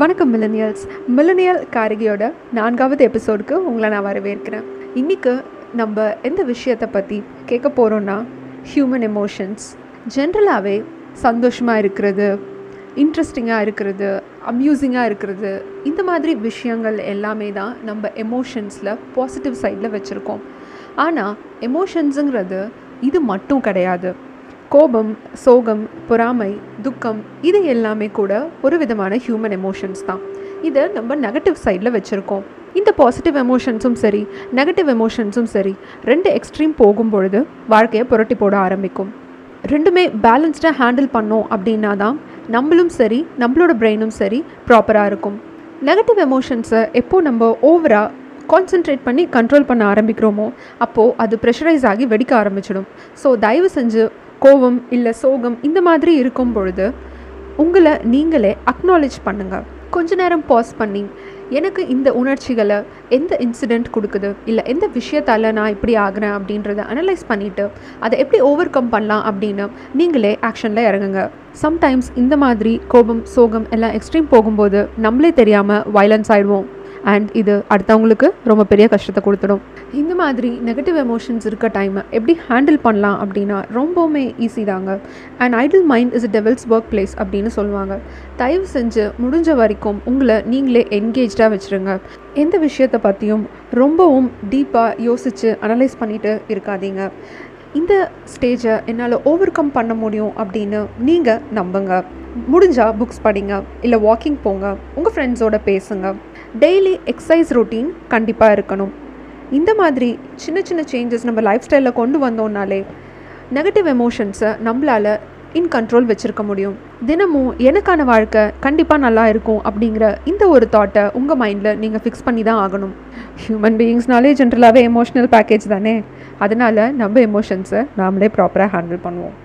வணக்கம் millennials millennial காரிகையோட நான்காவது எபிசோடுக்கு உங்களை நான் வரவேற்கிறேன். இன்றைக்கு நம்ம எந்த விஷயத்தை பற்றி கேட்க போகிறோன்னா ஹியூமன் எமோஷன்ஸ் ஜென்ரலாகவே சந்தோஷமாக இருக்கிறது இன்ட்ரெஸ்டிங்காக இருக்கிறது அம்யூசிங்காக இருக்கிறது. இந்த மாதிரி விஷயங்கள் எல்லாமே தான் நம்ம எமோஷன்ஸில் பாசிட்டிவ் சைடில் வச்சுருக்கோம். ஆனால் எமோஷன்ஸுங்கிறது இது மட்டும் கிடையாது. கோபம் சோகம் பொறாமை துக்கம் இது எல்லாமே கூட ஒரு விதமான ஹியூமன் எமோஷன்ஸ் தான். இதை நம்ம நெகட்டிவ் சைடில் வச்சுருக்கோம். இந்த பாசிட்டிவ் எமோஷன்ஸும் சரி நெகட்டிவ் எமோஷன்ஸும் சரி ரெண்டு எக்ஸ்ட்ரீம் போகும் பொழுது வாழ்க்கையை புரட்டி போட ஆரம்பிக்கும். ரெண்டுமே பேலன்ஸ்டாக ஹேண்டில் பண்ணோம் அப்படின்னா தான் நம்மளும் சரி நம்மளோட பிரெயினும் சரி ப்ராப்பராக இருக்கும். நெகட்டிவ் எமோஷன்ஸை எப்போ நம்ம ஓவராக கான்சென்ட்ரேட் பண்ணி கண்ட்ரோல் பண்ண ஆரம்பிக்கிறோமோ அப்போது அது ப்ரெஷரைஸ் ஆகி வெடிக்க ஆரம்பிச்சிடும். ஸோ தயவு செஞ்சு கோவம் இல்லை சோகம் இந்த மாதிரி இருக்கும் பொழுது உங்களை நீங்களே அக்னாலேஜ் பண்ணுங்கள் கொஞ்ச நேரம் பாஸ் பண்ணி எனக்கு இந்த உணர்ச்சிகளை எந்த இன்சிடெண்ட் கொடுக்குது? இல்லை எந்த விஷயத்தால் நான் இப்படி ஆகிறேன் அப்படின்றத அனலைஸ் பண்ணிவிட்டு அதை எப்படி ஓவர் கம் பண்ணலாம் அப்படின்னு நீங்களே ஆக்ஷனில் இறங்குங்க. சம்டைம்ஸ் இந்த மாதிரி கோபம் சோகம் எல்லாம் எக்ஸ்ட்ரீம் போகும்போது நம்மளே தெரியாமல் வைலன்ஸ் ஆகிடுவோம் அண்ட் இது அடுத்தவங்களுக்கு ரொம்ப பெரிய கஷ்டத்தை கொடுத்துடும். இந்த மாதிரி நெகட்டிவ் எமோஷன்ஸ் இருக்க டைமை எப்படி ஹேண்டில் பண்ணலாம் அப்படின்னா ரொம்பவுமே ஈஸி தாங்க. And idle mind is a devil's work place அப்படின்னு சொல்லுவாங்க. தயவு செஞ்சு முடிஞ்ச வரைக்கும் உங்களை நீங்களே என்கேஜாக வச்சுருங்க. எந்த விஷயத்தை பற்றியும் ரொம்பவும் டீப்பாக யோசித்து அனலைஸ் பண்ணிட்டு இருக்காதீங்க. இந்த ஸ்டேஜை என்னால் ஓவர் கம் பண்ண முடியும் அப்படின்னு நீங்கள் நம்புங்க. முடிஞ்சால் புக்ஸ் படிங்க இல்லை வாக்கிங் போங்க உங்கள் ஃப்ரெண்ட்ஸோட பேசுங்க. டெய்லி எக்ஸசைஸ் ரொட்டீன் கண்டிப்பாக இருக்கணும். இந்த மாதிரி சின்ன சின்ன சேஞ்சஸ் நம்ம லைஃப் ஸ்டைலில் கொண்டு வந்தோம்னாலே நெகட்டிவ் எமோஷன்ஸை நம்மளால் இன் கண்ட்ரோல் வச்சுருக்க முடியும். தினமும் எனக்கான வாழ்க்கை கண்டிப்பாக நல்லா இருக்கும் அப்படிங்கிற இந்த ஒரு தாட்டை உங்கள் மைண்டில் நீங்கள் ஃபிக்ஸ் பண்ணி தான் ஆகணும். ஹியூமன் பீயிங்ஸ்னாலே ஜென்ரலாகவே எமோஷ்னல் பேக்கேஜ் தானே? அதனால் நம்ம எமோஷன்ஸை நாமளே ப்ராப்பராக ஹேண்டில் பண்ணுவோம்.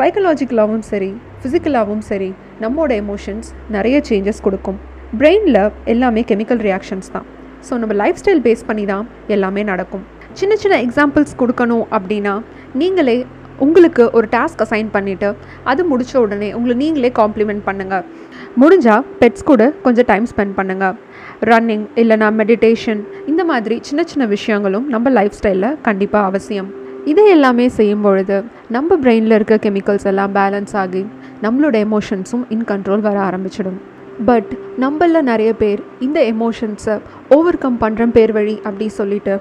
சைக்கலாஜிக்கலாகவும் சரி ஃபிசிக்கலாகவும் சரி நம்மளோட எமோஷன்ஸ் நிறைய சேஞ்சஸ் கொடுக்கும். பிரெயினில் எல்லாமே கெமிக்கல் ரியாக்ஷன்ஸ் தான். ஸோ நம்ம லைஃப் ஸ்டைல் பேஸ் பண்ணி தான் எல்லாமே நடக்கும். சின்ன சின்ன எக்ஸாம்பிள்ஸ் கொடுக்கணும் அப்படின்னா நீங்களே உங்களுக்கு ஒரு டாஸ்க் அசைன் பண்ணிவிட்டு அது முடித்த உடனே உங்களை நீங்களே காம்ப்ளிமெண்ட் பண்ணுங்கள் முடிஞ்சால் பெட்ஸ் கூட கொஞ்சம் டைம் ஸ்பெண்ட் பண்ணுங்கள் ரன்னிங் இல்லைனா மெடிடேஷன் இந்த மாதிரி சின்ன சின்ன விஷயங்களும் நம்ம லைஃப் ஸ்டைலில் கண்டிப்பாக அவசியம். இதை எல்லாமே செய்யும் பொழுது நம்ம பிரெயினில் இருக்க கெமிக்கல்ஸ் எல்லாம் பேலன்ஸ் ஆகி நம்மளோட எமோஷன்ஸும் இன் கண்ட்ரோல் வர ஆரம்பிச்சிடும். பட் நம்மளில் நிறைய பேர் இந்த எமோஷன்ஸை ஓவர் கம் பண்ணுற பேர் வழி அப்படி சொல்லிட்டு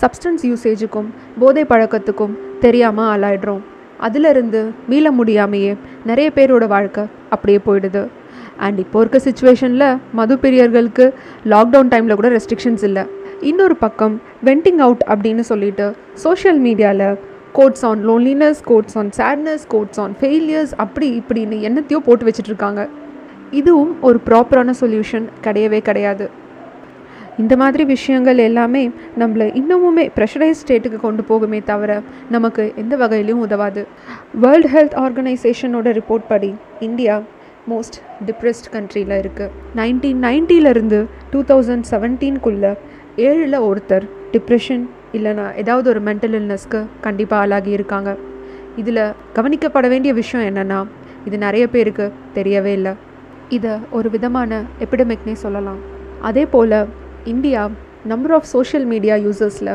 சப்ஸ்டன்ஸ் யூசேஜுக்கும் போதை பழக்கத்துக்கும் தெரியாமல் ஆளாயிடுறோம். அதிலிருந்து மீள முடியாமையே நிறைய பேரோட வாழ்க்கை அப்படியே போயிடுது. அண்ட் இப்போ இருக்க சுச்சுவேஷனில் மது பிரியர்களுக்கு லாக்டவுன் டைமில் கூட ரெஸ்ட்ரிக்ஷன்ஸ் இல்லை. இன்னொரு பக்கம் வெண்டிங் அவுட் அப்படின்னு சொல்லிட்டு சோஷியல் மீடியாவில் quotes on loneliness quotes on sadness quotes on failures அப்படி இப்படின்னு என்னத்தையோ போட்டு வச்சுட்ருக்காங்க இதுவும் ஒரு ப்ராப்பரான சொல்யூஷன் கிடையவே கிடையாது. இந்த மாதிரி விஷயங்கள் எல்லாமே நம்மளை இன்னமுமே ப்ரெஷரைஸ் ஸ்டேட்டுக்கு கொண்டு போகுமே தவிர நமக்கு எந்த வகையிலையும் உதவாது. வேர்ல்ட் ஹெல்த் ஆர்கனைசேஷனோட ரிப்போர்ட் படி இந்தியா மோஸ்ட் டிப்ரெஸ்ட் கண்ட்ரியில் இருக்குது நைன்டீன் நைன்ட்டிலேருந்து டூ தௌசண்ட் செவன்டீன்குள்ளே ஏழில் ஒருத்தர் டிப்ரெஷன் இல்லைனா ஏதாவது ஒரு மென்டல் இல்னஸ்க்கு கண்டிப்பாக ஆளாகி இருக்காங்க. இதில் கவனிக்கப்பட வேண்டிய விஷயம் என்னென்னா இது நிறைய பேருக்கு தெரியவே இல்லை. இதை ஒரு விதமான எபிடமிக்னே சொல்லலாம். அதே போல் India number of social media யூசர்ஸில்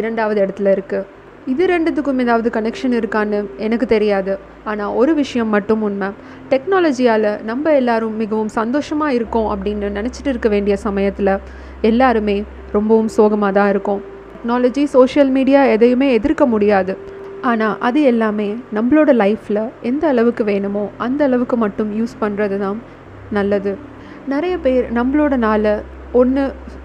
இரண்டாவது இடத்துல இருக்குது இது ரெண்டுத்துக்கும் ஏதாவது கனெக்ஷன் இருக்கான்னு எனக்கு தெரியாது. ஆனால் ஒரு விஷயம் மட்டும் உண்மை. டெக்னாலஜியால் நம்ம எல்லாரும் மிகவும் சந்தோஷமாக இருக்கோம் அப்படின்னு நினச்சிட்டு இருக்க வேண்டிய சமயத்தில் எல்லாருமே ரொம்பவும் சோகமாக தான் இருக்கும். டெக்னாலஜி சோஷியல் மீடியா எதையுமே எதிர்க்க முடியாது. ஆனால் அது எல்லாமே நம்மளோட லைஃப்பில் எந்த அளவுக்கு வேணுமோ அந்த அளவுக்கு மட்டும் யூஸ் பண்ணுறது தான் நல்லது. நிறைய பேர் நம்மளோட நாளை ஒன்று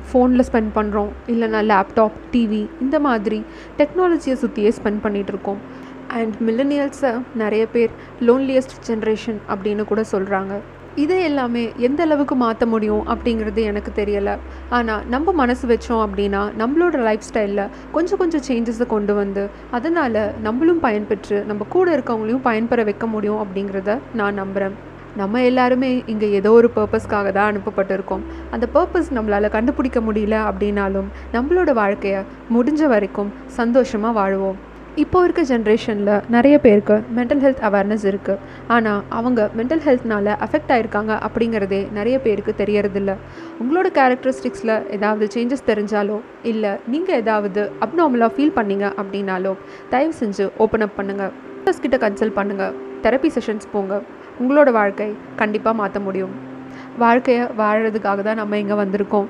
ஃபோனில் ஸ்பெண்ட் பண்ணுறோம் இல்லைனா லேப்டாப் டிவி இந்த மாதிரி டெக்னாலஜியை சுற்றியே ஸ்பெண்ட் பண்ணிகிட்ருக்கோம் அண்ட் மில்லனியல்ஸை நிறைய பேர் லோன்லியஸ்ட் ஜென்ரேஷன் அப்படின்னு கூட சொல்கிறாங்க இதை எல்லாமே எந்த அளவுக்கு மாற்ற முடியும் அப்படிங்கிறது எனக்கு தெரியலை. ஆனால் நம்ம மனசு வச்சோம் அப்படின்னா நம்மளோட லைஃப் ஸ்டைலில் கொஞ்சம் கொஞ்சம் சேஞ்சஸை கொண்டு வந்து அதனால் நம்மளும் பயன்பெற்று நம்ம கூட இருக்கவங்களையும் பயன்பெற வைக்க முடியும் அப்படிங்கிறத நான் நம்புகிறேன் நம்ம எல்லாருமே இங்கே ஏதோ ஒரு பர்பஸ்க்காக தான் அனுப்பப்பட்டிருக்கோம். அந்த பர்பஸ் நம்மளால் கண்டுபிடிக்க முடியல அப்படின்னாலும் நம்மளோட வாழ்க்கையை முடிஞ்ச வரைக்கும் சந்தோஷமாக வாழ்வோம். இப்போ இருக்க ஜென்ரேஷனில் நிறைய பேருக்கு மென்டல் ஹெல்த் அவேர்னஸ் இருக்குது ஆனால் அவங்க மென்டல் ஹெல்த்னால் அஃபெக்ட் ஆகிருக்காங்க அப்படிங்கிறதே நிறைய பேருக்கு தெரியறதில்ல. உங்களோட கேரக்டரிஸ்டிக்ஸில் ஏதாவது சேஞ்சஸ் தெரிஞ்சாலோ இல்லை நீங்கள் ஏதாவது அப்நார்மலாக ஃபீல் பண்ணீங்க அப்படின்னாலோ தயவு செஞ்சு ஓப்பன் அப் பண்ணுங்கள் டாக்டர்ஸ் கிட்ட கன்சல்ட் பண்ணுங்கள் தெரப்பி செஷன்ஸ் போங்க. உங்களோட வாழ்க்கை கண்டிப்பாக மாற்ற முடியும். வாழ்க்கையை வாழறதுக்காக தான் நம்ம இங்கே வந்திருக்கோம்.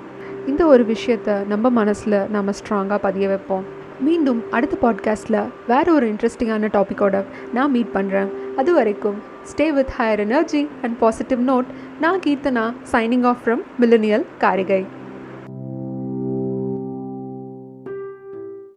இந்த ஒரு விஷயத்த நம்ம மனசில் நம்ம ஸ்ட்ராங்காக பதிய வைப்போம். மீண்டும் அடுத்த பாட்காஸ்ட்டில் வேறு ஒரு இன்ட்ரெஸ்டிங்கான டாப்பிக்கோட நான் மீட் பண்ணுறேன் அது வரைக்கும் stay with higher energy and positive note நான் Keerthana signing off from millennial Kaarigai.